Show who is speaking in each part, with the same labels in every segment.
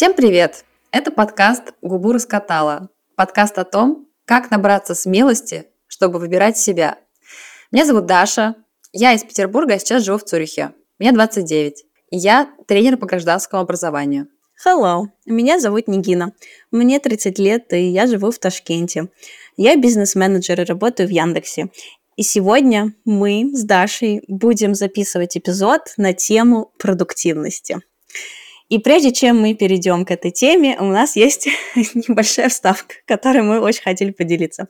Speaker 1: Всем привет! Это подкаст «Губу раскатала». Подкаст о том, как набраться смелости, чтобы выбирать себя. Меня зовут Даша, я из Петербурга, а сейчас живу в Цюрихе. Мне 29, и я тренер по гражданскому образованию.
Speaker 2: Hello, меня зовут Нигина. Мне 30 лет, и я живу в Ташкенте. Я бизнес-менеджер и работаю в Яндексе. И сегодня мы с Дашей будем записывать эпизод на тему продуктивности. И прежде чем мы перейдем к этой теме, у нас есть небольшая вставка, которой мы очень хотели поделиться.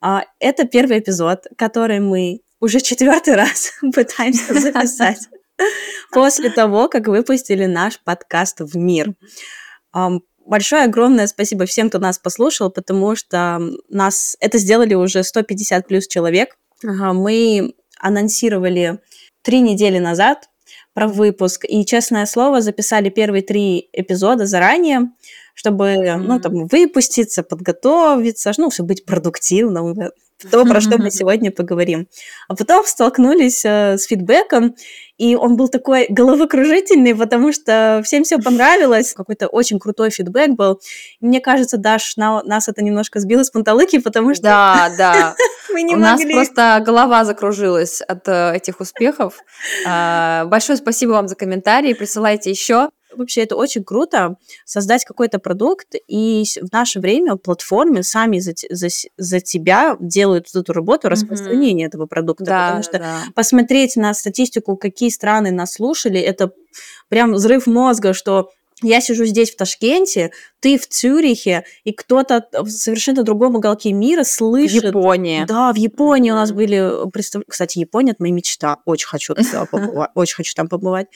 Speaker 2: А, это первый эпизод, который мы уже четвертый раз пытаемся записать после того, как выпустили наш подкаст в мир. Большое огромное спасибо всем, кто нас послушал, потому что нас это сделали уже 150 плюс человек. Мы анонсировали три недели назад про выпуск. И, честное слово, записали первые три эпизода заранее, чтобы, mm-hmm. ну, там, выпуститься, подготовиться, ну, чтобы быть продуктивным, то, про что мы сегодня поговорим. А потом столкнулись э, с фидбэком, и он был такой головокружительный, потому что всем все понравилось. Какой-то очень крутой фидбэк был. И мне кажется, Даш, на, нас это немножко сбило с панталыки, потому что...
Speaker 1: Да, да. мы не У нас просто голова закружилась от э, этих успехов. А, большое спасибо вам за комментарии. Присылайте еще.
Speaker 2: Вообще это очень круто, создать какой-то продукт, и в наше время платформы сами за, за, за тебя делают эту работу распространения mm-hmm. этого продукта. Да, потому что да. посмотреть на статистику, какие страны нас слушали, это прям взрыв мозга, что я сижу здесь в Ташкенте, ты в Цюрихе, и кто-то в совершенно другом уголке мира слышит.
Speaker 1: В Японии.
Speaker 2: Да, в Японии у нас были... Кстати, Япония – это моя мечта. Очень хочу, очень хочу там побывать.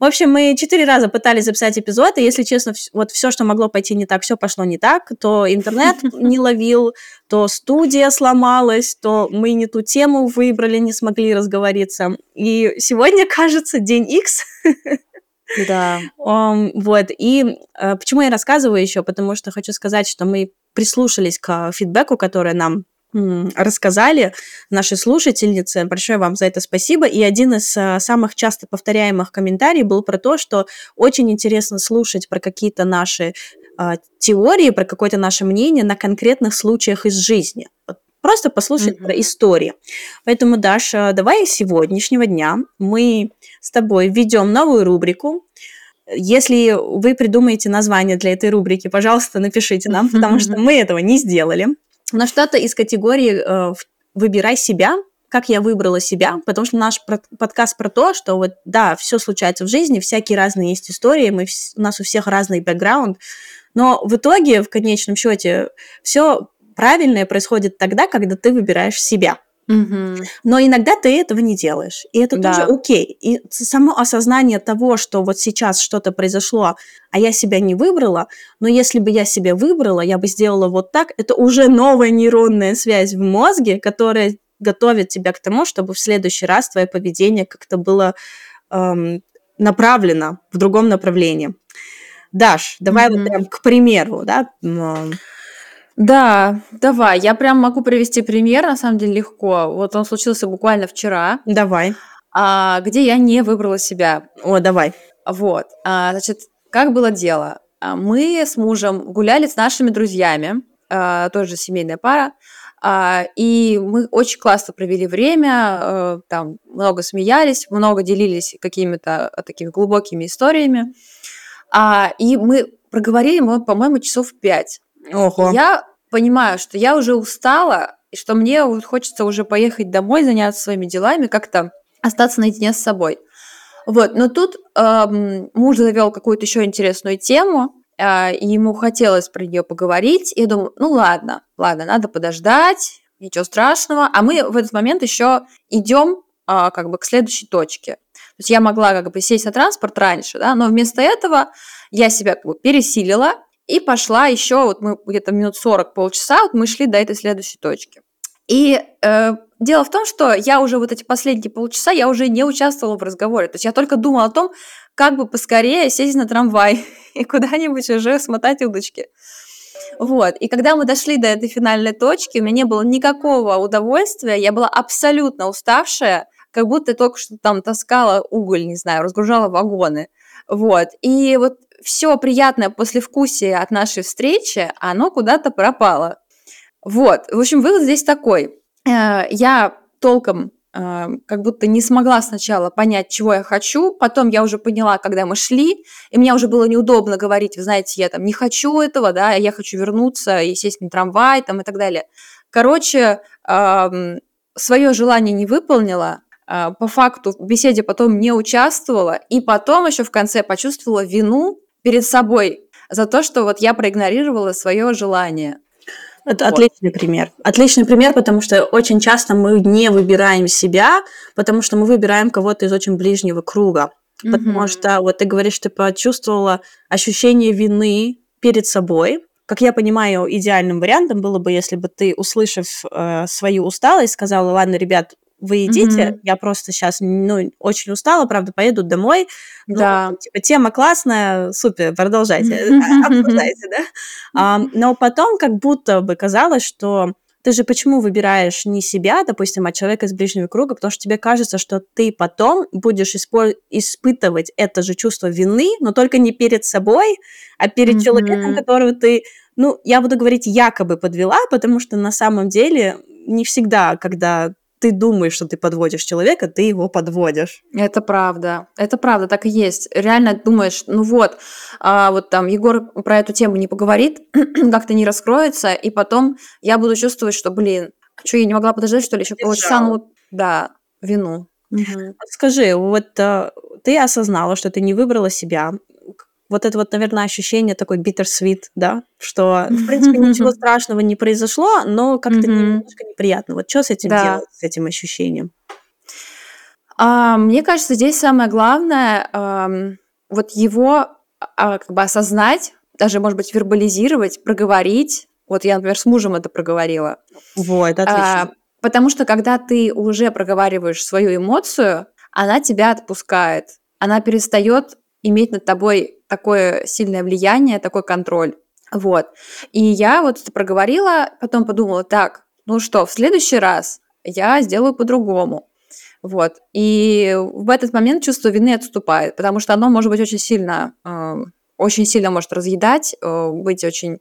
Speaker 2: В общем, мы четыре раза пытались записать эпизод, и, если честно, вот все, что могло пойти не так, все пошло не так. То интернет не ловил, то студия сломалась, то мы не ту тему выбрали, не смогли разговориться. И сегодня, кажется, день X.
Speaker 1: Да.
Speaker 2: Um, вот. И uh, почему я рассказываю еще? Потому что хочу сказать, что мы прислушались к фидбэку, который нам рассказали наши слушательницы. Большое вам за это спасибо. И один из а, самых часто повторяемых комментариев был про то, что очень интересно слушать про какие-то наши а, теории, про какое-то наше мнение на конкретных случаях из жизни. Просто послушать mm-hmm. про истории. Поэтому, Даша, давай с сегодняшнего дня мы с тобой введем новую рубрику. Если вы придумаете название для этой рубрики, пожалуйста, напишите нам, потому что мы этого не сделали но что-то из категории э, «выбирай себя», как я выбрала себя, потому что наш подкаст про то, что вот, да, все случается в жизни, всякие разные есть истории, мы, у нас у всех разный бэкграунд, но в итоге, в конечном счете, все правильное происходит тогда, когда ты выбираешь себя.
Speaker 1: Угу.
Speaker 2: Но иногда ты этого не делаешь, и это да. тоже окей. И само осознание того, что вот сейчас что-то произошло, а я себя не выбрала, но если бы я себя выбрала, я бы сделала вот так, это уже новая нейронная связь в мозге, которая готовит тебя к тому, чтобы в следующий раз твое поведение как-то было эм, направлено в другом направлении. Даш, давай mm вот прям к примеру, да,
Speaker 1: да, давай. Я прям могу привести пример, на самом деле легко. Вот он случился буквально вчера,
Speaker 2: Давай.
Speaker 1: а, где я не выбрала себя.
Speaker 2: О, давай.
Speaker 1: Вот. А, значит, как было дело? А, Мы с мужем гуляли с нашими друзьями, а, тоже семейная пара, а, и мы очень классно провели время, а, там много смеялись, много делились какими-то а, такими глубокими историями. А, и мы проговорили, мы, по-моему, часов пять.
Speaker 2: Ого.
Speaker 1: Я понимаю, что я уже устала, и что мне хочется уже поехать домой, заняться своими делами, как-то остаться наедине с собой. Вот, но тут эм, муж завел какую-то еще интересную тему, э, и ему хотелось про нее поговорить. И я думаю, ну ладно, ладно, надо подождать, ничего страшного. А мы в этот момент еще идем э, как бы к следующей точке. То есть я могла как бы сесть на транспорт раньше, да, но вместо этого я себя как бы пересилила, и пошла еще, вот мы где-то минут 40, полчаса, вот мы шли до этой следующей точки. И э, дело в том, что я уже вот эти последние полчаса, я уже не участвовала в разговоре. То есть я только думала о том, как бы поскорее сесть на трамвай и куда-нибудь уже смотать удочки. Вот. И когда мы дошли до этой финальной точки, у меня не было никакого удовольствия, я была абсолютно уставшая, как будто только что там таскала уголь, не знаю, разгружала вагоны. Вот. И вот все приятное послевкусие от нашей встречи, оно куда-то пропало. Вот, в общем, вывод здесь такой. Э, я толком э, как будто не смогла сначала понять, чего я хочу, потом я уже поняла, когда мы шли, и мне уже было неудобно говорить, вы знаете, я там не хочу этого, да, я хочу вернуться и сесть на трамвай там и так далее. Короче, свое желание не выполнила, а, по факту в беседе потом не участвовала, и потом еще в конце почувствовала вину перед собой за то, что вот я проигнорировала свое желание.
Speaker 2: Это вот. отличный пример. Отличный пример, потому что очень часто мы не выбираем себя, потому что мы выбираем кого-то из очень ближнего круга. Mm-hmm. Потому что вот ты говоришь, ты почувствовала ощущение вины перед собой. Как я понимаю, идеальным вариантом было бы, если бы ты, услышав э, свою усталость, сказала, ладно, ребят, вы идите, mm-hmm. я просто сейчас, ну, очень устала, правда, поеду домой.
Speaker 1: Ну, да.
Speaker 2: Типа, тема классная, супер, продолжайте, э, обсуждайте, да. Но потом как будто бы казалось, что ты же почему выбираешь не себя, допустим, а человека из ближнего круга, потому что тебе кажется, что ты потом будешь испо- испытывать это же чувство вины, но только не перед собой, а перед mm-hmm. человеком, которого ты, ну, я буду говорить, якобы подвела, потому что на самом деле не всегда, когда ты думаешь, что ты подводишь человека, ты его подводишь.
Speaker 1: Это правда. Это правда, так и есть. Реально думаешь, ну вот, а, вот там Егор про эту тему не поговорит, как-то не раскроется, и потом я буду чувствовать, что, блин, что, я не могла подождать, что ли, еще полчаса, ну, да, вину.
Speaker 2: Угу. Скажи, вот а, ты осознала, что ты не выбрала себя, вот это вот, наверное, ощущение такой bittersweet, да, что, в принципе, ничего страшного не произошло, но как-то немножко неприятно. Вот что с этим да. делать, с этим ощущением?
Speaker 1: А, мне кажется, здесь самое главное а, вот его а, как бы осознать, даже, может быть, вербализировать, проговорить. Вот я, например, с мужем это проговорила.
Speaker 2: Вот, отлично. А,
Speaker 1: потому что когда ты уже проговариваешь свою эмоцию, она тебя отпускает. Она перестает иметь над тобой такое сильное влияние, такой контроль. Вот. И я вот это проговорила, потом подумала, так, ну что, в следующий раз я сделаю по-другому. Вот. И в этот момент чувство вины отступает, потому что оно может быть очень сильно, э, очень сильно может разъедать, э, быть очень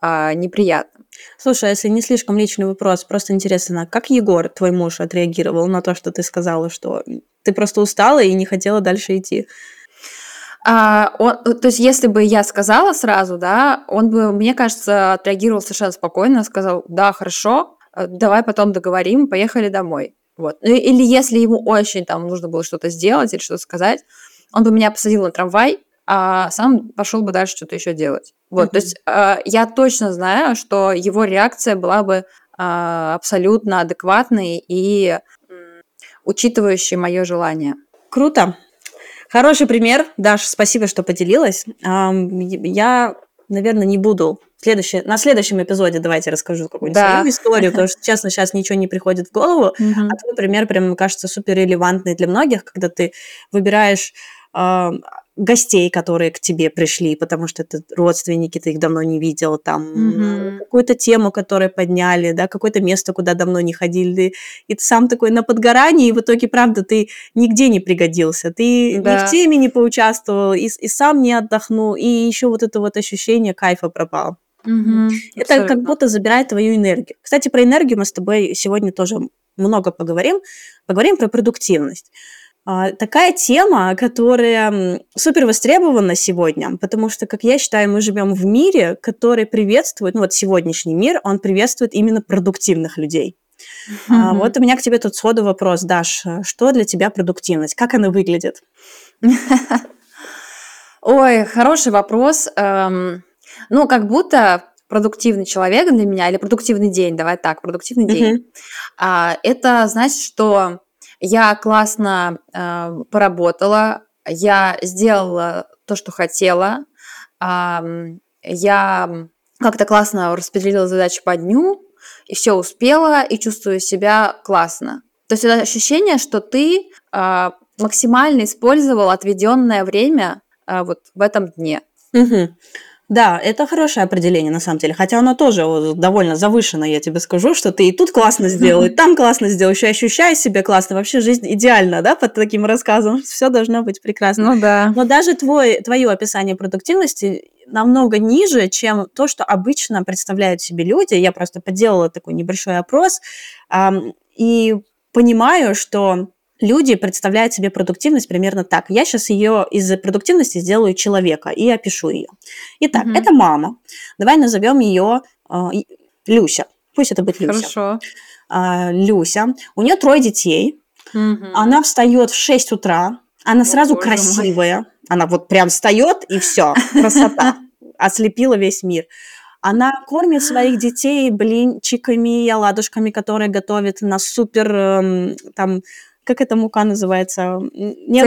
Speaker 1: э, неприятным.
Speaker 2: Слушай, а если не слишком личный вопрос, просто интересно, как Егор, твой муж, отреагировал на то, что ты сказала, что ты просто устала и не хотела дальше идти?
Speaker 1: А, он, э, то есть, если бы я сказала сразу, да, он бы, мне кажется, отреагировал совершенно спокойно, сказал, да, хорошо, э, давай потом договорим, поехали домой. Вот. Ну, или если ему очень там нужно было что-то сделать или что-то сказать, он бы меня посадил на трамвай, а сам пошел бы дальше что-то еще делать. Вот, mm-hmm. то есть э, я точно знаю, что его реакция была бы э, абсолютно адекватной и э, учитывающей мое желание.
Speaker 2: Круто. Хороший пример. Даш, спасибо, что поделилась. Я, наверное, не буду следующее, на следующем эпизоде давайте расскажу какую-нибудь да. свою историю, потому что, честно, сейчас ничего не приходит в голову. Uh-huh. А твой пример прям кажется супер релевантный для многих, когда ты выбираешь гостей, которые к тебе пришли, потому что это родственники, ты их давно не видел, там mm-hmm. какую-то тему, которую подняли, да, какое-то место, куда давно не ходили, и ты сам такой на подгорании, и в итоге, правда, ты нигде не пригодился, ты да. ни в теме не поучаствовал, и, и сам не отдохнул, и еще вот это вот ощущение кайфа пропал.
Speaker 1: Mm-hmm.
Speaker 2: Это Абсолютно. как будто забирает твою энергию. Кстати, про энергию мы с тобой сегодня тоже много поговорим. Поговорим про продуктивность. А, такая тема, которая супер востребована сегодня, потому что, как я считаю, мы живем в мире, который приветствует, ну вот сегодняшний мир, он приветствует именно продуктивных людей. Mm-hmm. А, вот у меня к тебе тут сходу вопрос, Даш, что для тебя продуктивность? Как она выглядит?
Speaker 1: Ой, хороший вопрос. Эм, ну, как будто продуктивный человек для меня, или продуктивный день, давай так, продуктивный день, а, это значит, что я классно э, поработала, я сделала то, что хотела, э, я как-то классно распределила задачи по дню, и все успела, и чувствую себя классно. То есть это ощущение, что ты э, максимально использовал отведенное время э, вот в этом дне.
Speaker 2: Угу. Да, это хорошее определение на самом деле, хотя оно тоже довольно завышено, я тебе скажу, что ты и тут классно сделал, и там классно сделал, еще ощущаешь себя классно, вообще жизнь идеальна, да, под таким рассказом, все должно быть прекрасно.
Speaker 1: Ну да.
Speaker 2: Но даже твой, твое описание продуктивности намного ниже, чем то, что обычно представляют себе люди. Я просто поделала такой небольшой опрос и понимаю, что люди представляют себе продуктивность примерно так. Я сейчас ее из продуктивности сделаю человека и опишу ее. Итак, mm-hmm. это мама. Давай назовем ее э, Люся. Пусть это будет Люся.
Speaker 1: Хорошо.
Speaker 2: Э, Люся. У нее трое детей. Mm-hmm. Она встает в 6 утра. Она О, сразу красивая. Мой. Она вот прям встает и все, красота. Ослепила весь мир. Она кормит своих детей блинчиками и оладушками, которые готовит на супер эм, там как эта мука называется?
Speaker 1: Необычная.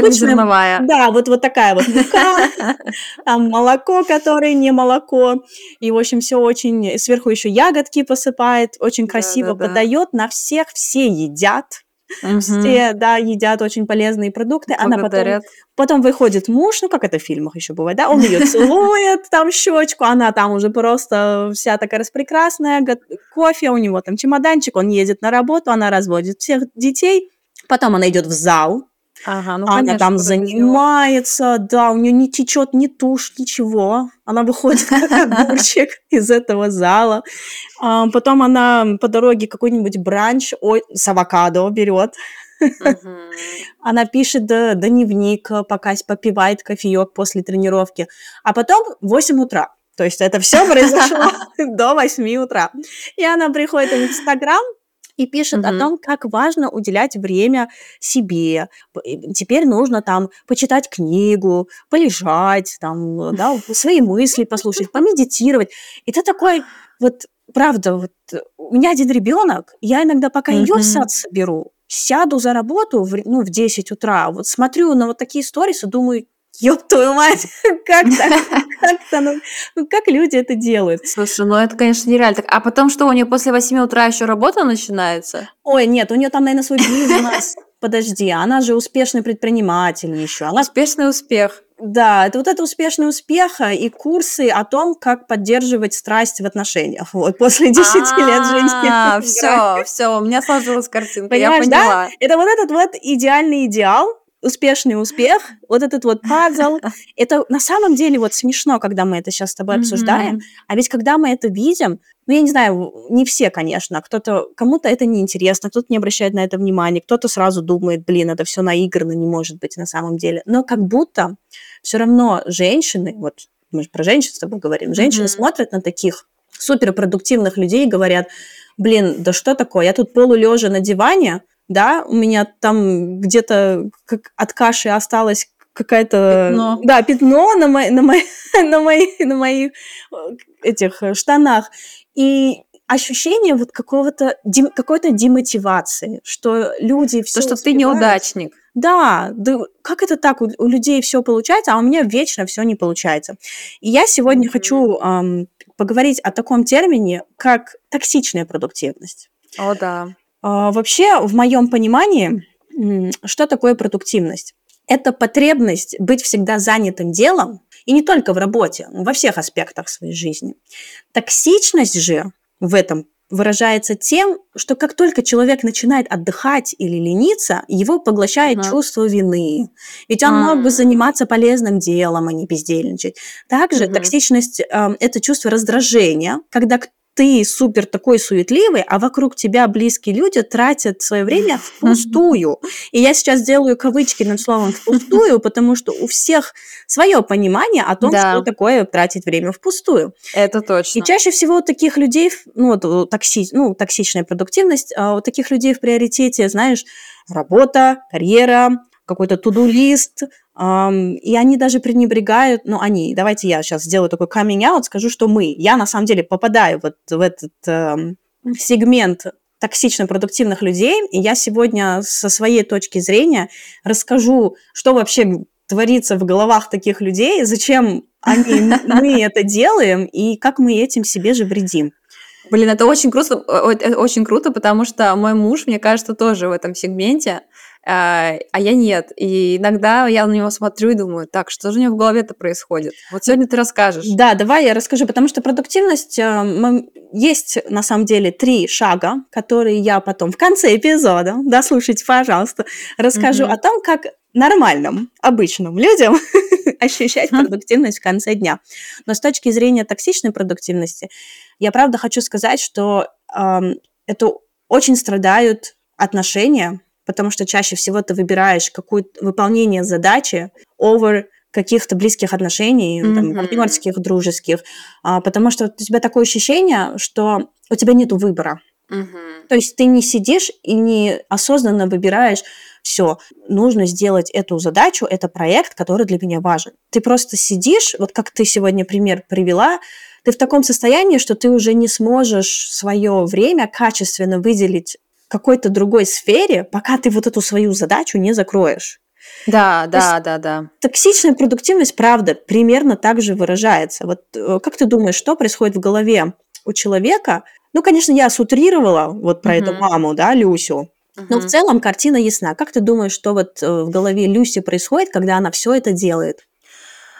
Speaker 2: Да, вот, вот такая вот мука. Там молоко, которое не молоко. И, в общем, все очень... Сверху еще ягодки посыпает, очень красиво да, да, подает. На всех все едят. Угу. Все, да, едят очень полезные продукты. Она потом, потом выходит муж, ну, как это в фильмах еще бывает, да, он ее целует, там щечку, она там уже просто вся такая распрекрасная, кофе, у него там чемоданчик, он едет на работу, она разводит всех детей, Потом она идет в зал,
Speaker 1: Ага, ну,
Speaker 2: она
Speaker 1: конечно,
Speaker 2: там занимается, да, у нее не течет ни тушь, ничего. Она выходит как огурчик из этого зала. А, потом она по дороге какой-нибудь бранч ой, с авокадо берет. Она пишет дневник, пока попивает кофеек после тренировки. А потом 8 утра. То есть это все произошло до 8 утра. И она приходит в Инстаграм, и пишет угу. о том, как важно уделять время себе. Теперь нужно там почитать книгу, полежать, там, да, свои мысли послушать, помедитировать. И ты такой, вот правда, вот у меня один ребенок, я иногда пока угу. ее в сад соберу, сяду за работу в, ну, в 10 утра, вот смотрю на вот такие сторисы, думаю, ёб твою мать, как так? Как, ну, ну, как люди это делают?
Speaker 1: Слушай, ну это, конечно, нереально. А потом что, у нее после 8 утра еще работа начинается?
Speaker 2: Ой, нет, у нее там, наверное, свой бизнес. Подожди, она же успешный предприниматель еще. Она...
Speaker 1: Успешный успех.
Speaker 2: Да, это вот это успешный успех и курсы о том, как поддерживать страсть в отношениях. Вот, после 10 лет жизни.
Speaker 1: А, все, все, у меня сложилась картинка, я поняла.
Speaker 2: Это вот этот вот идеальный идеал, успешный успех, вот этот вот пазл, это на самом деле вот смешно, когда мы это сейчас с тобой обсуждаем, а ведь когда мы это видим, ну, я не знаю, не все, конечно, кто-то, кому-то это неинтересно, кто-то не обращает на это внимания, кто-то сразу думает, блин, это все наиграно, не может быть на самом деле. Но как будто все равно женщины, вот мы же про женщин с тобой говорим, женщины mm-hmm. смотрят на таких суперпродуктивных людей и говорят, блин, да что такое, я тут полулежа на диване, да, у меня там где-то как от каши осталось какая-то...
Speaker 1: Пятно.
Speaker 2: Да, пятно на, мои, на, мои, на, мои, на моих э, этих э, штанах. И ощущение вот какого-то какой-то демотивации, что люди все
Speaker 1: То, что успевают. ты неудачник.
Speaker 2: Да, да, как это так? У, у людей все получается, а у меня вечно все не получается. И я сегодня mm-hmm. хочу эм, поговорить о таком термине, как токсичная продуктивность.
Speaker 1: О, да.
Speaker 2: А, вообще, в моем понимании, что такое продуктивность? Это потребность быть всегда занятым делом, и не только в работе, во всех аспектах своей жизни. Токсичность же в этом выражается тем, что как только человек начинает отдыхать или лениться, его поглощает uh-huh. чувство вины. Ведь он uh-huh. мог бы заниматься полезным делом, а не бездельничать. Также uh-huh. токсичность э, это чувство раздражения, когда ты супер такой суетливый, а вокруг тебя близкие люди тратят свое время впустую. И я сейчас делаю кавычки над словом впустую, потому что у всех свое понимание о том, да. что такое тратить время впустую.
Speaker 1: Это точно.
Speaker 2: И чаще всего у таких людей, ну, токси, ну токсичная продуктивность, а у таких людей в приоритете, знаешь, работа, карьера, какой-то туду-лист, и они даже пренебрегают, ну, они, давайте я сейчас сделаю такой coming out, скажу, что мы, я на самом деле попадаю вот в этот э, сегмент токсично продуктивных людей, и я сегодня со своей точки зрения расскажу, что вообще творится в головах таких людей, зачем они, мы это делаем, и как мы этим себе же вредим.
Speaker 1: Блин, это очень круто, это очень круто, потому что мой муж, мне кажется, тоже в этом сегменте. А, а я нет. И иногда я на него смотрю и думаю, так, что же у него в голове-то происходит? Вот сегодня ты расскажешь.
Speaker 2: Да, давай я расскажу, потому что продуктивность э, есть на самом деле три шага, которые я потом в конце эпизода, дослушайте, пожалуйста, расскажу mm-hmm. о том, как нормальным, обычным людям ощущать продуктивность в конце дня. Но с точки зрения токсичной продуктивности, я правда хочу сказать, что э, это очень страдают отношения, потому что чаще всего ты выбираешь какое-то выполнение задачи over каких-то близких отношений, mm-hmm. там, партнерских, дружеских, а, потому что у тебя такое ощущение, что у тебя нет выбора. Mm-hmm. То есть ты не сидишь и не осознанно выбираешь, все, нужно сделать эту задачу, это проект, который для меня важен. Ты просто сидишь, вот как ты сегодня пример привела, ты в таком состоянии, что ты уже не сможешь свое время качественно выделить какой-то другой сфере, пока ты вот эту свою задачу не закроешь.
Speaker 1: Да, да, да, да.
Speaker 2: Токсичная продуктивность, правда, примерно так же выражается. Вот э, как ты думаешь, что происходит в голове у человека? Ну, конечно, я сутрировала вот про угу. эту маму, да, Люсю. Угу. Но в целом картина ясна. Как ты думаешь, что вот э, в голове Люси происходит, когда она все это делает?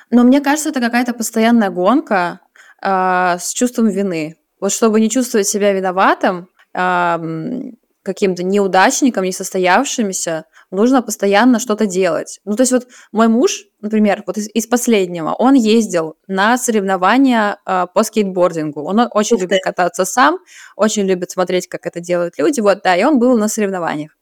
Speaker 1: Но мне кажется, это какая-то постоянная гонка э, с чувством вины. Вот чтобы не чувствовать себя виноватым, э, каким-то неудачником, несостоявшимся, нужно постоянно что-то делать. Ну, то есть вот мой муж, например, вот из, из последнего, он ездил на соревнования э, по скейтбордингу. Он очень Ух любит ты. кататься сам, очень любит смотреть, как это делают люди. Вот, да, и он был на соревнованиях.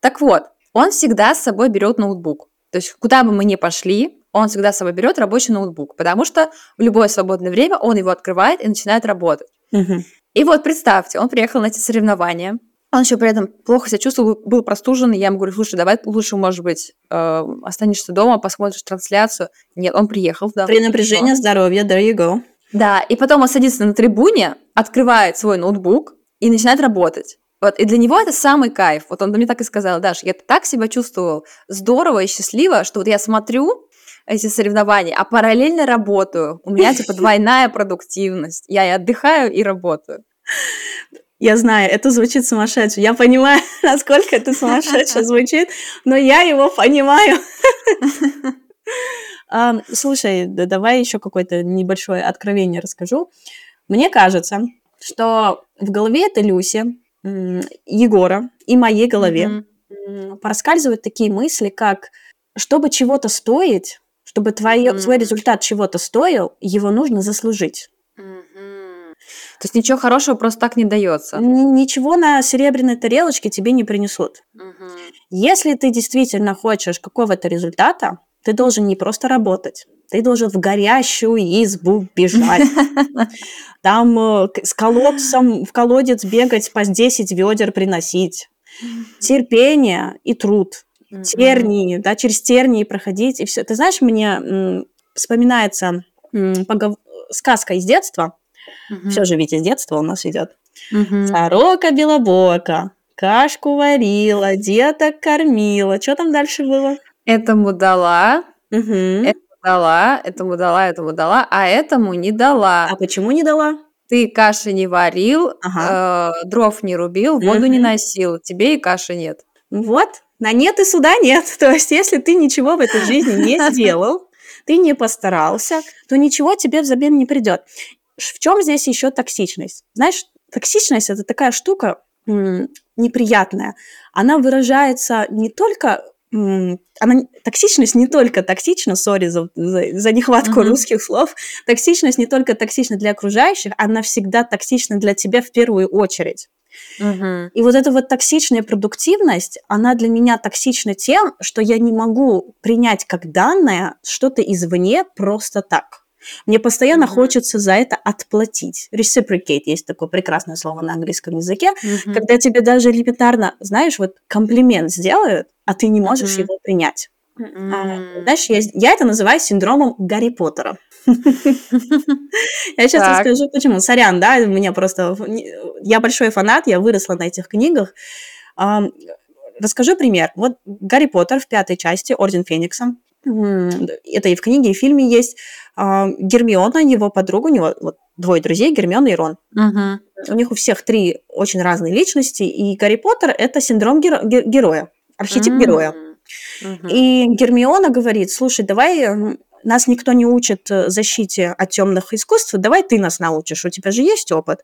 Speaker 1: Так вот, он всегда с собой берет ноутбук. То есть куда бы мы ни пошли, он всегда с собой берет рабочий ноутбук, потому что в любое свободное время он его открывает и начинает работать. Угу. И вот представьте, он приехал на эти соревнования, он еще при этом плохо себя чувствовал, был простужен. И я ему говорю, слушай, давай лучше, может быть, э, останешься дома, посмотришь трансляцию. Нет, он приехал. Да,
Speaker 2: при напряжении здоровья, there you go.
Speaker 1: Да, и потом он садится на трибуне, открывает свой ноутбук и начинает работать. Вот, и для него это самый кайф. Вот он мне так и сказал, Даш, я так себя чувствовал здорово и счастливо, что вот я смотрю эти соревнования, а параллельно работаю. У меня типа двойная продуктивность. Я и отдыхаю, и работаю.
Speaker 2: Я знаю, это звучит сумасшедше. Я понимаю, насколько это сумасшедше звучит, но я его понимаю. Слушай, давай еще какое-то небольшое откровение расскажу. Мне кажется, что в голове этой Люси, Егора и моей голове проскальзывают такие мысли, как чтобы чего-то стоить, чтобы твое, твой результат чего-то стоил, его нужно заслужить.
Speaker 1: То есть ничего хорошего просто так не дается.
Speaker 2: Ничего на серебряной тарелочке тебе не принесут. Угу. Если ты действительно хочешь какого-то результата, ты должен не просто работать, ты должен в горящую избу бежать. Там э, с колодцем в колодец бегать по 10 ведер приносить. Терпение и труд. Тернии, да, через тернии проходить и все. Ты знаешь, мне вспоминается сказка из детства Угу. Все же ведь из детства у нас идет. Угу. Сорока белобока, кашку варила, деток кормила. Что там дальше было?
Speaker 1: Этому дала, угу. этому дала, этому дала, этому дала, а этому не дала.
Speaker 2: А почему не дала?
Speaker 1: Ты каши не варил, ага. э, дров не рубил, воду угу. не носил, тебе и каши нет.
Speaker 2: Вот, на нет и сюда нет. То есть, если ты ничего в этой жизни не сделал, ты не постарался, то ничего тебе взамен не придет в чем здесь еще токсичность? Знаешь, токсичность это такая штука неприятная. Она выражается не только она, токсичность не только токсична, сори за, за, за нехватку uh-huh. русских слов, токсичность не только токсична для окружающих, она всегда токсична для тебя в первую очередь. Uh-huh. И вот эта вот токсичная продуктивность, она для меня токсична тем, что я не могу принять как данное что-то извне просто так. Мне постоянно mm-hmm. хочется за это отплатить. Reciprocate есть такое прекрасное слово на английском языке, mm-hmm. когда тебе даже элементарно, знаешь, вот комплимент сделают, а ты не можешь mm-hmm. его принять. Mm-hmm. А, знаешь, я, я это называю синдромом Гарри Поттера. Я сейчас расскажу, почему. Сорян, да, у меня просто... Я большой фанат, я выросла на этих книгах. Расскажу пример. Вот Гарри Поттер в пятой части «Орден Феникса», это и в книге, и в фильме есть. А, Гермиона, его подруга, у него вот двое друзей, Гермиона и Рон. Угу. У них у всех три очень разные личности, и Гарри Поттер – это синдром геро- героя. архетип героя. И Гермиона говорит, слушай, давай нас никто не учит э, защите от темных искусств, давай ты нас научишь, у тебя же есть опыт.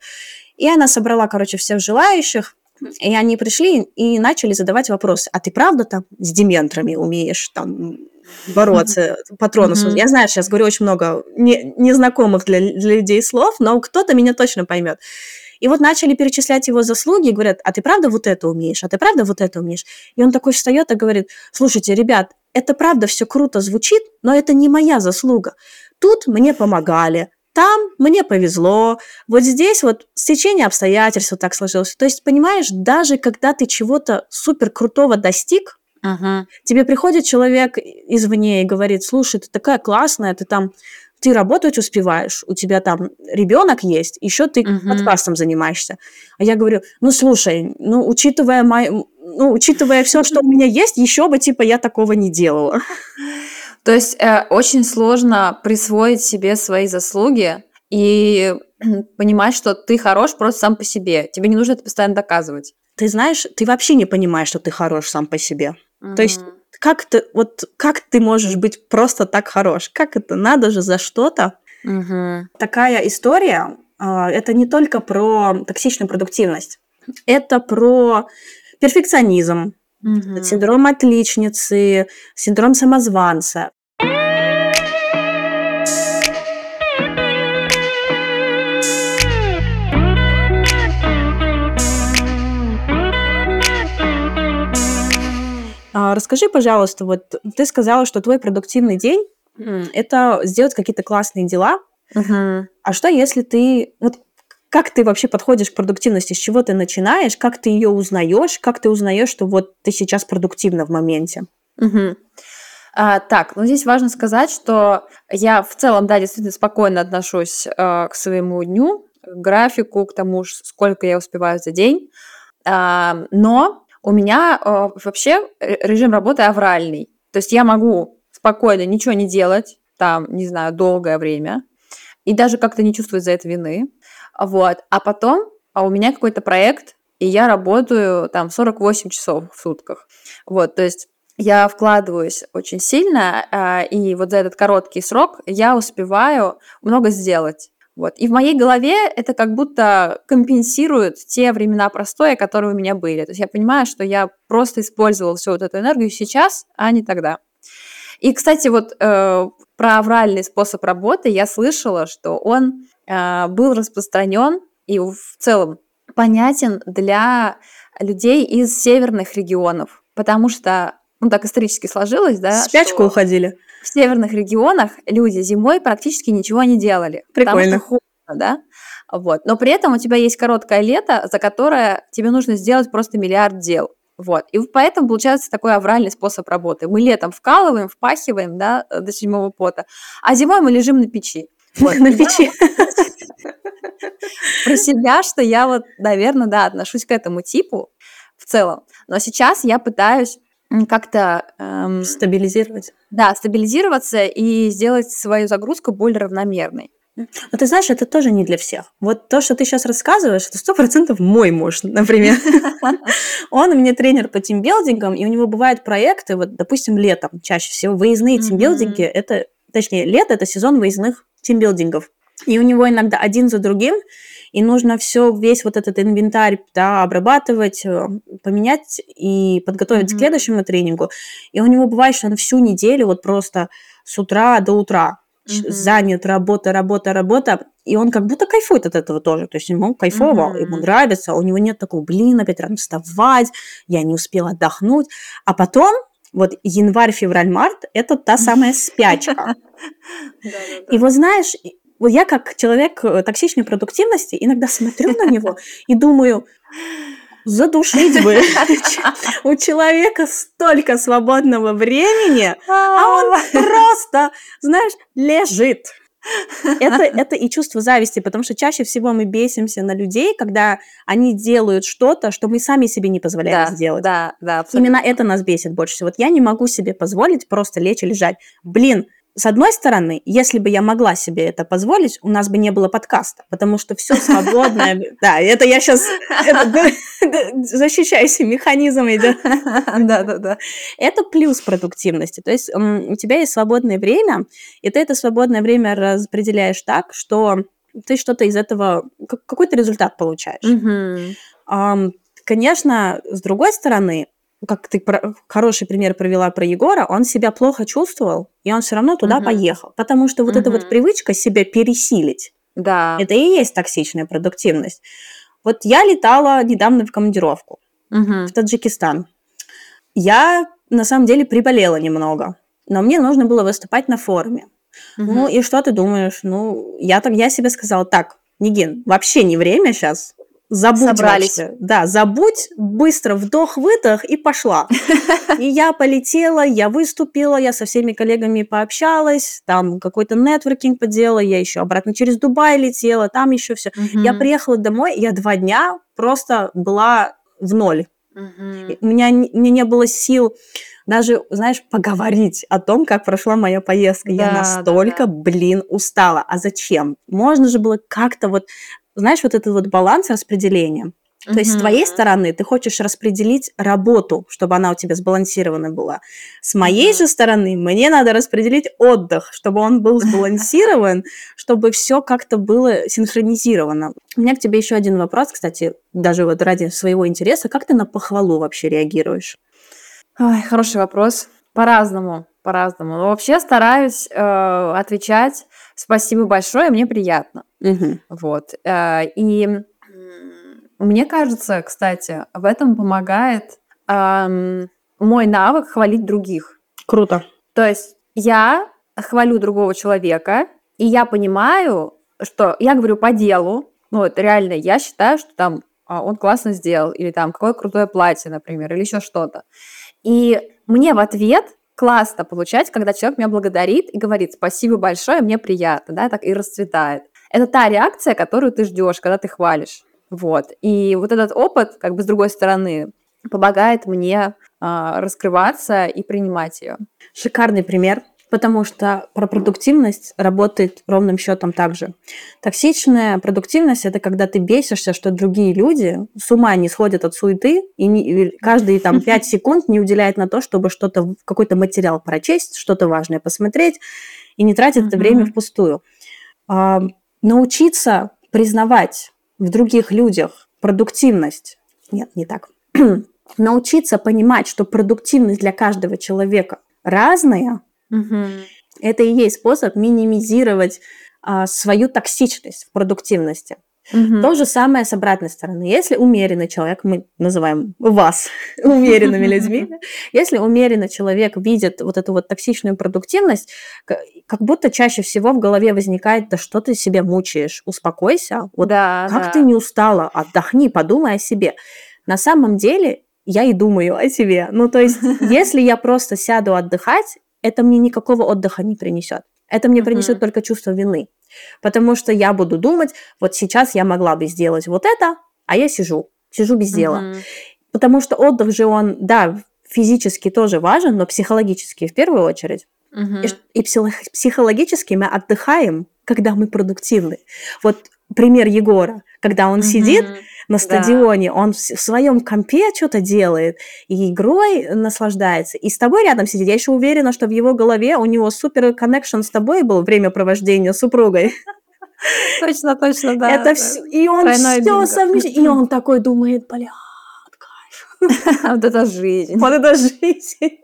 Speaker 2: И она собрала, короче, всех желающих, и они пришли и начали задавать вопросы. А ты правда там с дементрами умеешь там бороться, патронусу? Я знаю, сейчас говорю очень много не, незнакомых для, для людей слов, но кто-то меня точно поймет. И вот начали перечислять его заслуги говорят, а ты правда вот это умеешь, а ты правда вот это умеешь? И он такой встает и говорит, слушайте, ребят, это правда все круто звучит, но это не моя заслуга. Тут мне помогали, там мне повезло, вот здесь вот стечение обстоятельств вот так сложилось. То есть, понимаешь, даже когда ты чего-то супер крутого достиг, uh-huh. тебе приходит человек извне и говорит, слушай, ты такая классная, ты там ты работать успеваешь, у тебя там ребенок есть, еще ты uh-huh. подкастом занимаешься. А я говорю, ну слушай, ну учитывая мой, ну учитывая все, что у меня есть, еще бы типа я такого не делала.
Speaker 1: То есть э, очень сложно присвоить себе свои заслуги и понимать, что ты хорош просто сам по себе. Тебе не нужно это постоянно доказывать.
Speaker 2: Ты знаешь, ты вообще не понимаешь, что ты хорош сам по себе. Угу. То есть как ты вот как ты можешь быть просто так хорош? Как это? Надо же за что-то. Угу. Такая история. Э, это не только про токсичную продуктивность. Это про перфекционизм, угу. синдром отличницы, синдром самозванца. Расскажи, пожалуйста, вот ты сказала, что твой продуктивный день mm. это сделать какие-то классные дела. Uh-huh. А что если ты вот как ты вообще подходишь к продуктивности, с чего ты начинаешь, как ты ее узнаешь, как ты узнаешь, что вот ты сейчас продуктивна в моменте?
Speaker 1: Угу. А, так, ну здесь важно сказать, что я в целом, да, действительно спокойно отношусь а, к своему дню, к графику, к тому, сколько я успеваю за день. А, но у меня э, вообще режим работы авральный. То есть я могу спокойно ничего не делать, там, не знаю, долгое время, и даже как-то не чувствовать за это вины. Вот. А потом а у меня какой-то проект, и я работаю там 48 часов в сутках. Вот, то есть я вкладываюсь очень сильно, э, и вот за этот короткий срок я успеваю много сделать. Вот. И в моей голове это как будто компенсирует те времена простоя, которые у меня были. То есть я понимаю, что я просто использовала всю вот эту энергию сейчас, а не тогда. И, кстати, вот э, про авральный способ работы я слышала, что он э, был распространен и в целом понятен для людей из северных регионов, потому что, ну так исторически сложилось, да.
Speaker 2: Спячку что... уходили
Speaker 1: в северных регионах люди зимой практически ничего не делали.
Speaker 2: Прикольно.
Speaker 1: Потому что холодно, да? Вот. Но при этом у тебя есть короткое лето, за которое тебе нужно сделать просто миллиард дел. Вот. И поэтому получается такой авральный способ работы. Мы летом вкалываем, впахиваем, да, до седьмого пота, а зимой мы лежим на печи.
Speaker 2: Вот. На печи.
Speaker 1: Про себя, что я вот, наверное, да, отношусь к этому типу в целом. Но сейчас я пытаюсь как-то...
Speaker 2: Эм, стабилизировать.
Speaker 1: Да, стабилизироваться и сделать свою загрузку более равномерной.
Speaker 2: Но ты знаешь, это тоже не для всех. Вот то, что ты сейчас рассказываешь, это сто процентов мой муж, например. Он у меня тренер по тимбилдингам, и у него бывают проекты, вот, допустим, летом чаще всего выездные тимбилдинги, это, точнее, лето – это сезон выездных тимбилдингов. И у него иногда один за другим и нужно все, весь вот этот инвентарь да, обрабатывать, э, поменять и подготовить mm-hmm. к следующему тренингу. И у него бывает, что он всю неделю вот просто с утра до утра mm-hmm. занят, работа, работа, работа, и он как будто кайфует от этого тоже, то есть ему кайфово, mm-hmm. ему нравится, у него нет такого, блин, опять рано вставать, я не успела отдохнуть, а потом вот январь, февраль, март – это та самая спячка. И вот знаешь, вот я как человек э, токсичной продуктивности иногда смотрю на него и думаю, задушить бы. У человека столько свободного времени, а он просто, знаешь, лежит. Это, это и чувство зависти, потому что чаще всего мы бесимся на людей, когда они делают что-то, что мы сами себе не позволяем да, сделать.
Speaker 1: Да, да,
Speaker 2: абсолютно. Именно это нас бесит больше всего. Вот я не могу себе позволить просто лечь и лежать. Блин, с одной стороны, если бы я могла себе это позволить, у нас бы не было подкаста, потому что все свободное... Да, это я сейчас защищаюсь механизмами. Да, да, да. Это плюс продуктивности. То есть у тебя есть свободное время, и ты это свободное время распределяешь так, что ты что-то из этого, какой-то результат получаешь. Конечно, с другой стороны, как ты про, хороший пример провела про Егора, он себя плохо чувствовал, и он все равно туда угу. поехал. Потому что вот угу. эта вот привычка себя пересилить,
Speaker 1: да.
Speaker 2: это и есть токсичная продуктивность. Вот я летала недавно в командировку угу. в Таджикистан. Я на самом деле приболела немного, но мне нужно было выступать на форуме. Угу. Ну и что ты думаешь? Ну, я так я себе сказала, так, Нигин, вообще не время сейчас Забудь
Speaker 1: Собрались.
Speaker 2: Вообще. Да, забудь, быстро вдох-выдох и пошла. И я полетела, я выступила, я со всеми коллегами пообщалась, там какой-то нетворкинг поделала, я еще обратно через Дубай летела, там еще все. Угу. Я приехала домой, я два дня просто была в ноль. Угу. У меня мне не было сил даже, знаешь, поговорить о том, как прошла моя поездка. Да, я настолько, да, да. блин, устала. А зачем? Можно же было как-то вот знаешь, вот этот вот баланс распределения. То uh-huh. есть с твоей стороны ты хочешь распределить работу, чтобы она у тебя сбалансирована была. С моей uh-huh. же стороны мне надо распределить отдых, чтобы он был сбалансирован, чтобы все как-то было синхронизировано. У меня к тебе еще один вопрос, кстати, даже вот ради своего интереса, как ты на похвалу вообще реагируешь?
Speaker 1: Ой, хороший вопрос. По-разному, по-разному. Но вообще стараюсь э, отвечать спасибо большое, мне приятно.
Speaker 2: Угу.
Speaker 1: Вот. Э, и мне кажется, кстати, в этом помогает эм, мой навык хвалить других.
Speaker 2: Круто.
Speaker 1: То есть я хвалю другого человека, и я понимаю, что я говорю по делу, ну вот реально я считаю, что там а, он классно сделал, или там какое крутое платье, например, или еще что-то. И мне в ответ классно получать, когда человек меня благодарит и говорит спасибо большое, мне приятно, да, так и расцветает. Это та реакция, которую ты ждешь, когда ты хвалишь. Вот. И вот этот опыт, как бы с другой стороны, помогает мне э, раскрываться и принимать ее.
Speaker 2: Шикарный пример потому что про продуктивность работает ровным счетом также. Токсичная продуктивность – это когда ты бесишься, что другие люди с ума не сходят от суеты и, не, и каждые там 5 секунд не уделяют на то, чтобы что-то, какой-то материал прочесть, что-то важное посмотреть, и не тратят это время впустую. А, научиться признавать в других людях продуктивность. Нет, не так. научиться понимать, что продуктивность для каждого человека разная,
Speaker 1: Угу.
Speaker 2: Это и есть способ минимизировать а, свою токсичность в продуктивности. Угу. То же самое с обратной стороны. Если умеренный человек, мы называем вас умеренными людьми, если умеренный человек видит вот эту вот токсичную продуктивность, как будто чаще всего в голове возникает, да что ты себя мучаешь, успокойся, вот да, как да. ты не устала, отдохни, подумай о себе. На самом деле я и думаю о себе. Ну, то есть, если я просто сяду отдыхать, это мне никакого отдыха не принесет. Это мне принесет uh-huh. только чувство вины. Потому что я буду думать, вот сейчас я могла бы сделать вот это, а я сижу, сижу без дела. Uh-huh. Потому что отдых же он, да, физически тоже важен, но психологически в первую очередь.
Speaker 1: Uh-huh.
Speaker 2: И, и психологически мы отдыхаем, когда мы продуктивны. Вот пример Егора, когда он сидит на стадионе, да. он в своем компе что-то делает, и игрой наслаждается, и с тобой рядом сидит. Я еще уверена, что в его голове у него супер коннекшн с тобой был время провождения с супругой.
Speaker 1: Точно, точно, да.
Speaker 2: Это все, и он все совмещает, и он такой думает, бля,
Speaker 1: кайф. Вот это жизнь.
Speaker 2: Вот это жизнь.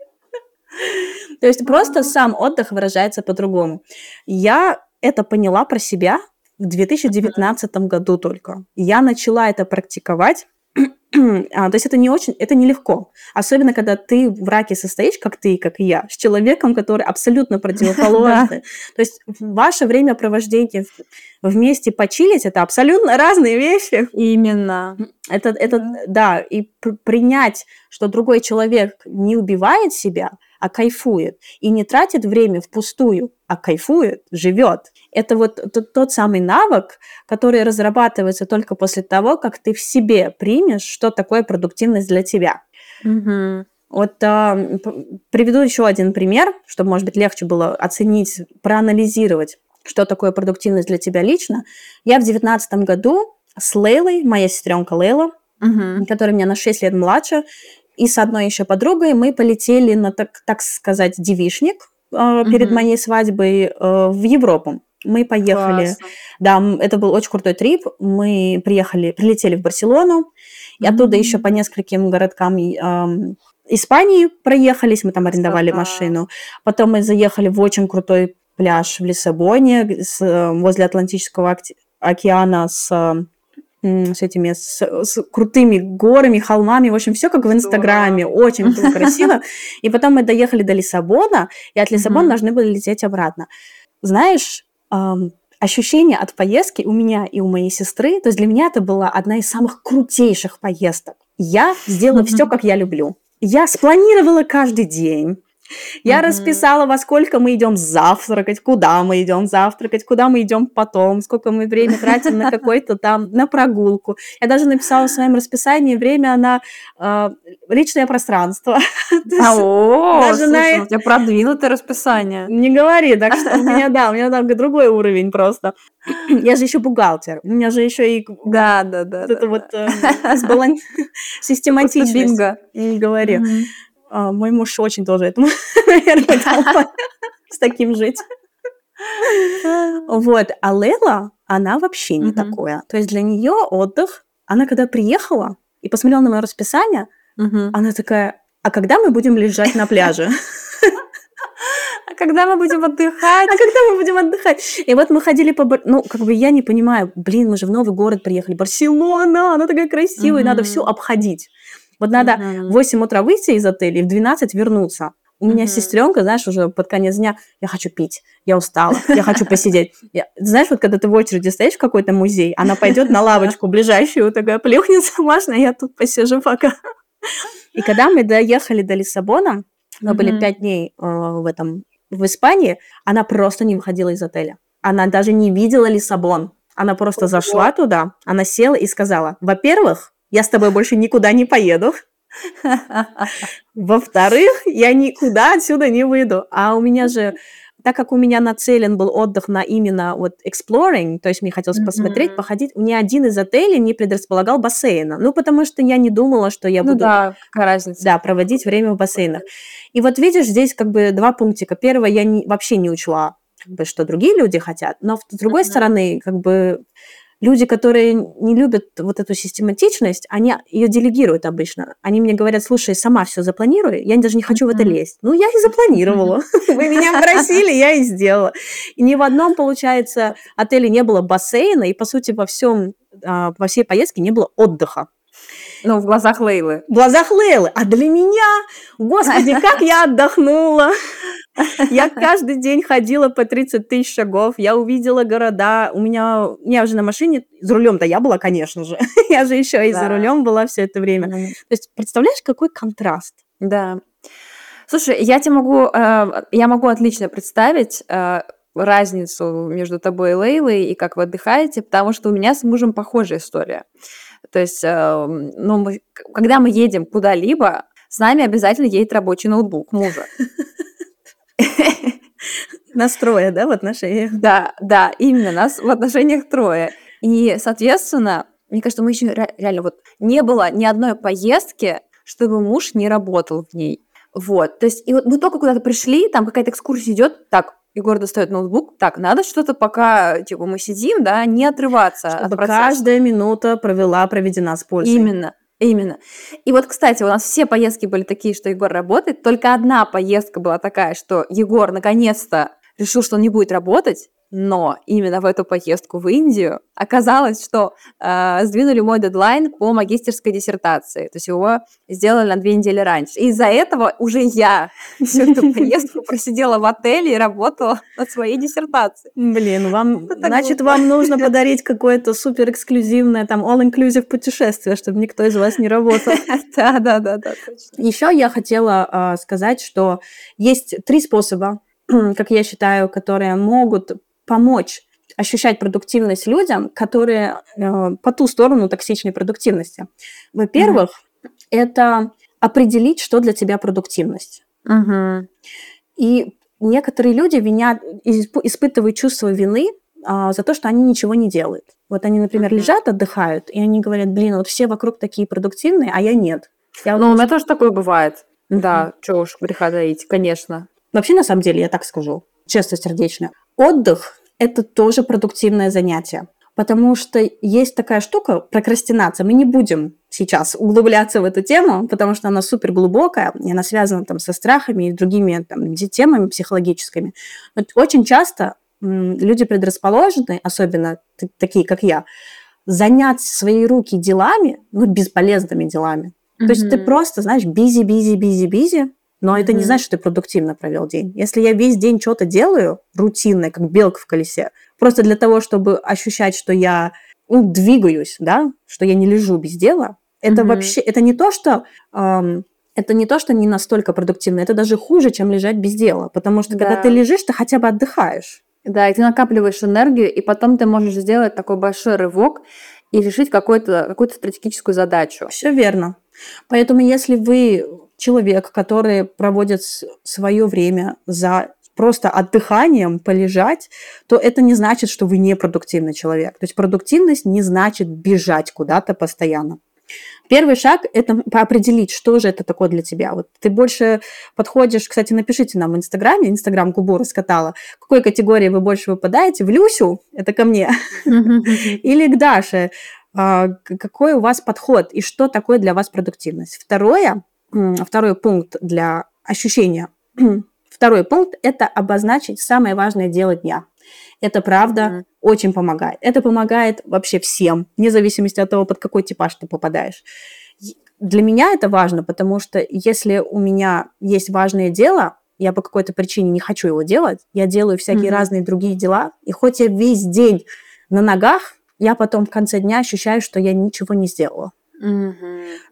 Speaker 2: То есть просто сам отдых выражается по-другому. Я это поняла про себя, в 2019 году только. Я начала это практиковать. а, то есть это не очень, это нелегко. Особенно, когда ты в раке состоишь, как ты, как и я, с человеком, который абсолютно противоположный. То есть ваше время провождения вместе почилить – это абсолютно разные вещи.
Speaker 1: Именно.
Speaker 2: Это, это да, и принять, что другой человек не убивает себя – а кайфует. И не тратит время впустую, а кайфует, живет. Это вот тот, тот самый навык, который разрабатывается только после того, как ты в себе примешь, что такое продуктивность для тебя.
Speaker 1: Угу.
Speaker 2: Вот а, приведу еще один пример, чтобы, может быть, легче было оценить, проанализировать, что такое продуктивность для тебя лично. Я в девятнадцатом году с Лейлой, моя сестренка Лейла, угу. которая меня на 6 лет младше, и с одной еще подругой мы полетели на, так, так сказать, девишник э, перед угу. моей свадьбой э, в Европу. Мы поехали. Классно. Да, это был очень крутой трип. Мы приехали, прилетели в Барселону, и оттуда еще по нескольким городкам э, Испании проехались, мы там арендовали Ага. машину. Потом мы заехали в очень крутой пляж в Лиссабоне с, возле Атлантического океана с с этими с, с крутыми горами, холмами, в общем, все как в Инстаграме, очень красиво. И потом мы доехали до Лиссабона, и от Лиссабона должны были лететь обратно. Знаешь, ощущение от поездки у меня и у моей сестры, то есть для меня это была одна из самых крутейших поездок. Я сделала все, как я люблю. Я спланировала каждый день. Я расписала, во сколько мы идем завтракать, куда мы идем завтракать, куда мы идем потом, сколько мы время тратим на какой-то там, на прогулку. Я даже написала в своем расписании время на э, личное пространство.
Speaker 1: А, о, даже слушай, на... у тебя продвинутое расписание.
Speaker 2: Не говори, так что у меня, да, у меня там другой уровень просто. Я же еще бухгалтер, у меня же еще и...
Speaker 1: Да, да, да.
Speaker 2: Это вот э, систематичность. Бинго. Не говори. А, мой муж очень тоже этому, наверное, с таким жить. Вот. А Лейла, она вообще не такое. То есть для нее отдых, она когда приехала и посмотрела на мое расписание, она такая, а когда мы будем лежать на пляже?
Speaker 1: А когда мы будем отдыхать?
Speaker 2: А когда мы будем отдыхать? И вот мы ходили по... Ну, как бы я не понимаю, блин, мы же в новый город приехали. Барселона, она такая красивая, надо все обходить. Вот надо mm-hmm. в 8 утра выйти из отеля и в 12 вернуться. У меня mm-hmm. сестренка, знаешь, уже под конец дня, я хочу пить, я устала, я хочу посидеть. Я, знаешь, вот когда ты в очереди стоишь в какой-то музей, она пойдет на лавочку ближайшую, такая плюхнется, можно, я тут посижу пока. И когда мы доехали до Лиссабона, мы были пять дней э, в этом в Испании, она просто не выходила из отеля. Она даже не видела Лиссабон. Она просто зашла туда, она села и сказала, во-первых, я с тобой больше никуда не поеду. Во-вторых, я никуда отсюда не выйду. А у меня же, так как у меня нацелен был отдых на именно вот exploring, то есть мне хотелось mm-hmm. посмотреть, походить, ни один из отелей не предрасполагал бассейна. Ну, потому что я не думала, что я ну, буду
Speaker 1: да, разница.
Speaker 2: Да, проводить время в бассейнах. И вот видишь, здесь как бы два пунктика. Первое, я не, вообще не учла, как бы, что другие люди хотят, но с другой mm-hmm. стороны, как бы люди, которые не любят вот эту систематичность, они ее делегируют обычно. Они мне говорят, слушай, сама все запланируй, я даже не хочу в это лезть. Ну, я и запланировала. Вы меня просили, я и сделала. И ни в одном, получается, отеле не было бассейна, и, по сути, во всем, а, во всей поездке не было отдыха.
Speaker 1: Ну, в глазах Лейлы.
Speaker 2: В глазах Лейлы. А для меня, господи, как я отдохнула. Я каждый день ходила по 30 тысяч шагов, я увидела города. У меня, я уже на машине, за рулем-то я была, конечно же. я же еще и за рулем была все это время. То есть, представляешь, какой контраст?
Speaker 1: Да. Слушай, я тебе могу, э, я могу отлично представить э, разницу между тобой и Лейлой и как вы отдыхаете, потому что у меня с мужем похожая история. То есть, э, ну, мы, когда мы едем куда-либо, с нами обязательно едет рабочий ноутбук мужа.
Speaker 2: Настроя, да, в отношениях?
Speaker 1: Да, да, именно нас в отношениях трое. И, соответственно, мне кажется, мы еще реально вот не было ни одной поездки, чтобы муж не работал в ней. Вот, то есть, и вот мы только куда-то пришли, там какая-то экскурсия идет, так, Егор достает ноутбук. Так, надо что-то пока, типа, мы сидим, да, не отрываться
Speaker 2: Чтобы от процесса. каждая минута провела, проведена с пользой.
Speaker 1: Именно. Именно. И вот, кстати, у нас все поездки были такие, что Егор работает. Только одна поездка была такая, что Егор наконец-то решил, что он не будет работать, но именно в эту поездку в Индию оказалось, что э, сдвинули мой дедлайн по магистерской диссертации. То есть его сделали на две недели раньше. И из-за этого уже я всю эту поездку просидела в отеле и работала над своей диссертацией.
Speaker 2: Блин, вам, значит, вам нужно подарить какое-то супер эксклюзивное, там, all-inclusive путешествие, чтобы никто из вас не работал.
Speaker 1: Да, да, да, да.
Speaker 2: Еще я хотела а, сказать, что есть три способа, как я считаю, которые могут помочь ощущать продуктивность людям, которые э, по ту сторону токсичной продуктивности. Во-первых, mm-hmm. это определить, что для тебя продуктивность.
Speaker 1: Мгм.
Speaker 2: И некоторые люди винят, исп- испытывают чувство вины а, за то, что они ничего не делают. Вот они, например,
Speaker 1: Мгм.
Speaker 2: лежат, отдыхают, и они говорят, блин, вот все вокруг такие продуктивные, а я нет. Я вот
Speaker 1: Ну, у меня тоже такое бывает.
Speaker 2: Мгм.
Speaker 1: Да, чего уж греха таить, конечно.
Speaker 2: Вообще, на самом деле, я так скажу, честно, сердечно. Отдых – это тоже продуктивное занятие. Потому что есть такая штука, прокрастинация. Мы не будем сейчас углубляться в эту тему, потому что она супер глубокая, и она связана там со страхами и другими там, темами психологическими. Но очень часто люди предрасположены, особенно такие, как я, занять свои руки делами, ну, бесполезными делами. То есть ты просто, знаешь, бизи, бизи, бизи, бизи, но это не значит, что ты продуктивно провел день. Если я весь день что-то делаю, рутинное, как белка в колесе, просто для того, чтобы ощущать, что я ну, двигаюсь, да, что я не лежу без дела, это
Speaker 1: Мгм.
Speaker 2: вообще, это не то, что ам, это не то, что не настолько продуктивно, это даже хуже, чем лежать без дела, потому что когда
Speaker 1: Да.
Speaker 2: ты лежишь, ты хотя бы отдыхаешь.
Speaker 1: Да, и ты накапливаешь энергию, и потом ты можешь сделать такой большой рывок и решить какую-то какую стратегическую задачу.
Speaker 2: Все верно. Поэтому если вы человек, который проводит свое время за просто отдыханием, полежать, то это не значит, что вы не продуктивный человек. То есть продуктивность не значит бежать куда-то постоянно. Первый шаг – это определить, что же это такое для тебя. Вот ты больше подходишь, кстати, напишите нам в Инстаграме, Инстаграм Губу раскатала, какой категории вы больше выпадаете, в Люсю, это ко мне, или к Даше, какой у вас подход и что такое для вас продуктивность. Второе, второй пункт для ощущения. Второй пункт – это обозначить самое важное дело дня. Это правда
Speaker 1: Мгм.
Speaker 2: очень помогает. Это помогает вообще всем, вне зависимости от того, под какой типаж ты попадаешь. Для меня это важно, потому что если у меня есть важное дело, я по какой-то причине не хочу его делать, я делаю всякие
Speaker 1: Мгм.
Speaker 2: разные другие дела, и хоть я весь день на ногах, я потом в конце дня ощущаю, что я ничего не сделала.
Speaker 1: Мгм.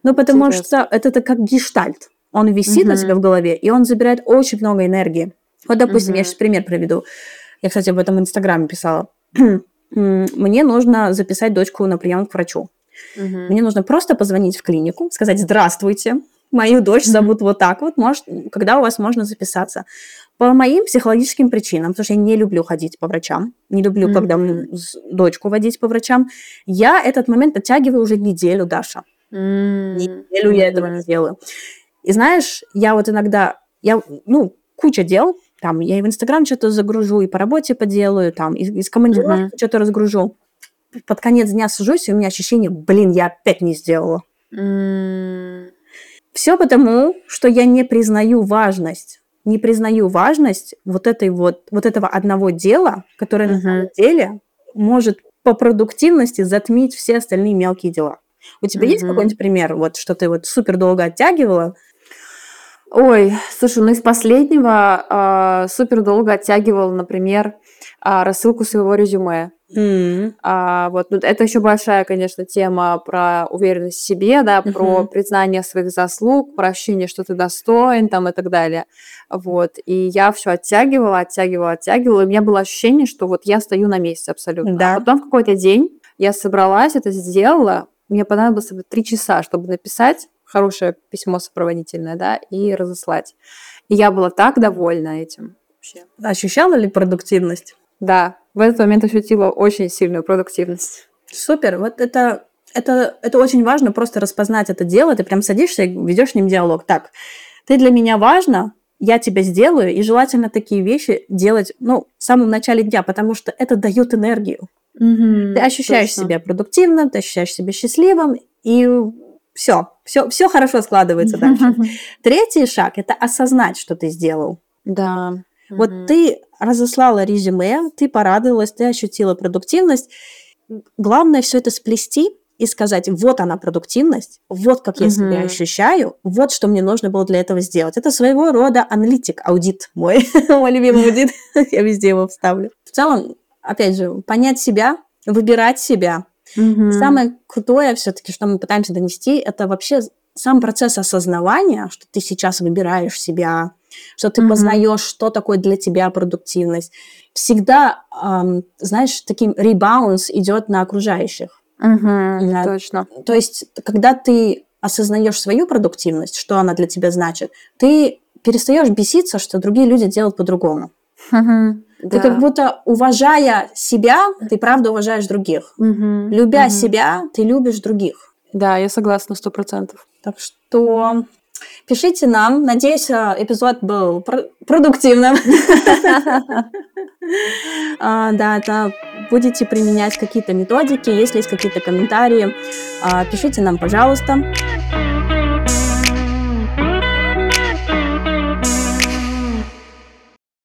Speaker 2: Ну, потому
Speaker 1: Интересно.
Speaker 2: что это, это как гештальт. Он висит у
Speaker 1: Мгм.
Speaker 2: тебя в голове, и он забирает очень много энергии. Вот, допустим, я
Speaker 1: Мгм.
Speaker 2: сейчас пример приведу. Я, кстати, об этом в Инстаграме писала. Мне нужно записать дочку на прием к врачу.
Speaker 1: Мгм.
Speaker 2: Мне нужно просто позвонить в клинику, сказать «Здравствуйте, мою дочь зовут вот так вот, может, когда у вас можно записаться?» По моим психологическим причинам, потому что я не люблю ходить по врачам, не люблю, когда м, с- дочку водить по врачам, я этот момент оттягиваю уже неделю, Даша.
Speaker 1: М.
Speaker 2: Неделю я этого не делаю. И знаешь, я вот иногда, я, ну, куча дел, там, я и в Инстаграм что-то загружу, и по работе поделаю, там, из, из командировки
Speaker 1: Мгм.
Speaker 2: что-то разгружу. Под конец дня сажусь, и у меня ощущение, блин, я опять не сделала.
Speaker 1: М.
Speaker 2: Все потому, что я не признаю важность, не признаю важность вот этой вот, вот этого одного дела, которое на
Speaker 1: Мгм.
Speaker 2: самом деле может по продуктивности затмить все остальные мелкие дела. У тебя есть
Speaker 1: Мгм.
Speaker 2: какой-нибудь пример, вот что ты вот супер долго оттягивала,
Speaker 1: Ой, слушай, ну из последнего а, супер долго оттягивал, например, а, рассылку своего резюме.
Speaker 2: М,
Speaker 1: А, вот, ну, это еще большая, конечно, тема про уверенность в себе, да, про
Speaker 2: Мгм.
Speaker 1: признание своих заслуг, про ощущение, что ты достоин, там и так далее. Вот. И я все оттягивала, оттягивала, оттягивала. И у меня было ощущение, что вот я стою на месте абсолютно.
Speaker 2: Да.
Speaker 1: А потом в какой-то день я собралась, это сделала. Мне понадобилось три часа, чтобы написать хорошее письмо сопроводительное, да, и разослать. И я была так довольна этим. Вообще.
Speaker 2: Ощущала ли продуктивность?
Speaker 1: Да, в этот момент ощутила очень сильную продуктивность.
Speaker 2: Супер. Вот это, это, это очень важно, просто распознать это дело. Ты прям садишься и ведешь с ним диалог. Так, ты для меня важна, я тебя сделаю, и желательно такие вещи делать, ну, в самом начале дня, потому что это дает энергию. Ты ощущаешь
Speaker 1: Точно.
Speaker 2: себя продуктивным, ты ощущаешь себя счастливым, и все, все, все хорошо складывается дальше. Третий шаг – это осознать, что ты сделал.
Speaker 1: Да.
Speaker 2: Вот
Speaker 1: Мгм.
Speaker 2: ты разослала резюме, ты порадовалась, ты ощутила продуктивность. Главное все это сплести и сказать, вот она продуктивность, вот как я себя
Speaker 1: Мгм.
Speaker 2: ощущаю, вот что мне нужно было для этого сделать. Это своего рода аналитик, аудит мой, мой любимый аудит, я везде его вставлю. В целом, опять же, понять себя, выбирать себя.
Speaker 1: Мгм.
Speaker 2: Самое крутое все-таки, что мы пытаемся донести, это вообще сам процесс осознавания, что ты сейчас выбираешь себя, что ты
Speaker 1: Мгм.
Speaker 2: познаешь, что такое для тебя продуктивность. Всегда, ам, знаешь, таким ребаунс идет на окружающих.
Speaker 1: Мгм.
Speaker 2: Да.
Speaker 1: Точно.
Speaker 2: То есть, когда ты осознаешь свою продуктивность, что она для тебя значит, ты перестаешь беситься, что другие люди делают по-другому.
Speaker 1: Мгм.
Speaker 2: Ты
Speaker 1: Да.
Speaker 2: как будто, уважая себя, ты правда уважаешь других.
Speaker 1: Мгм.
Speaker 2: Любя
Speaker 1: Мгм.
Speaker 2: себя, ты любишь других.
Speaker 1: Да, я согласна сто процентов.
Speaker 2: Так что пишите нам. Надеюсь, а, эпизод был про- продуктивным. А, Да, да, будете применять какие-то методики, если есть какие-то комментарии, а, пишите нам, пожалуйста.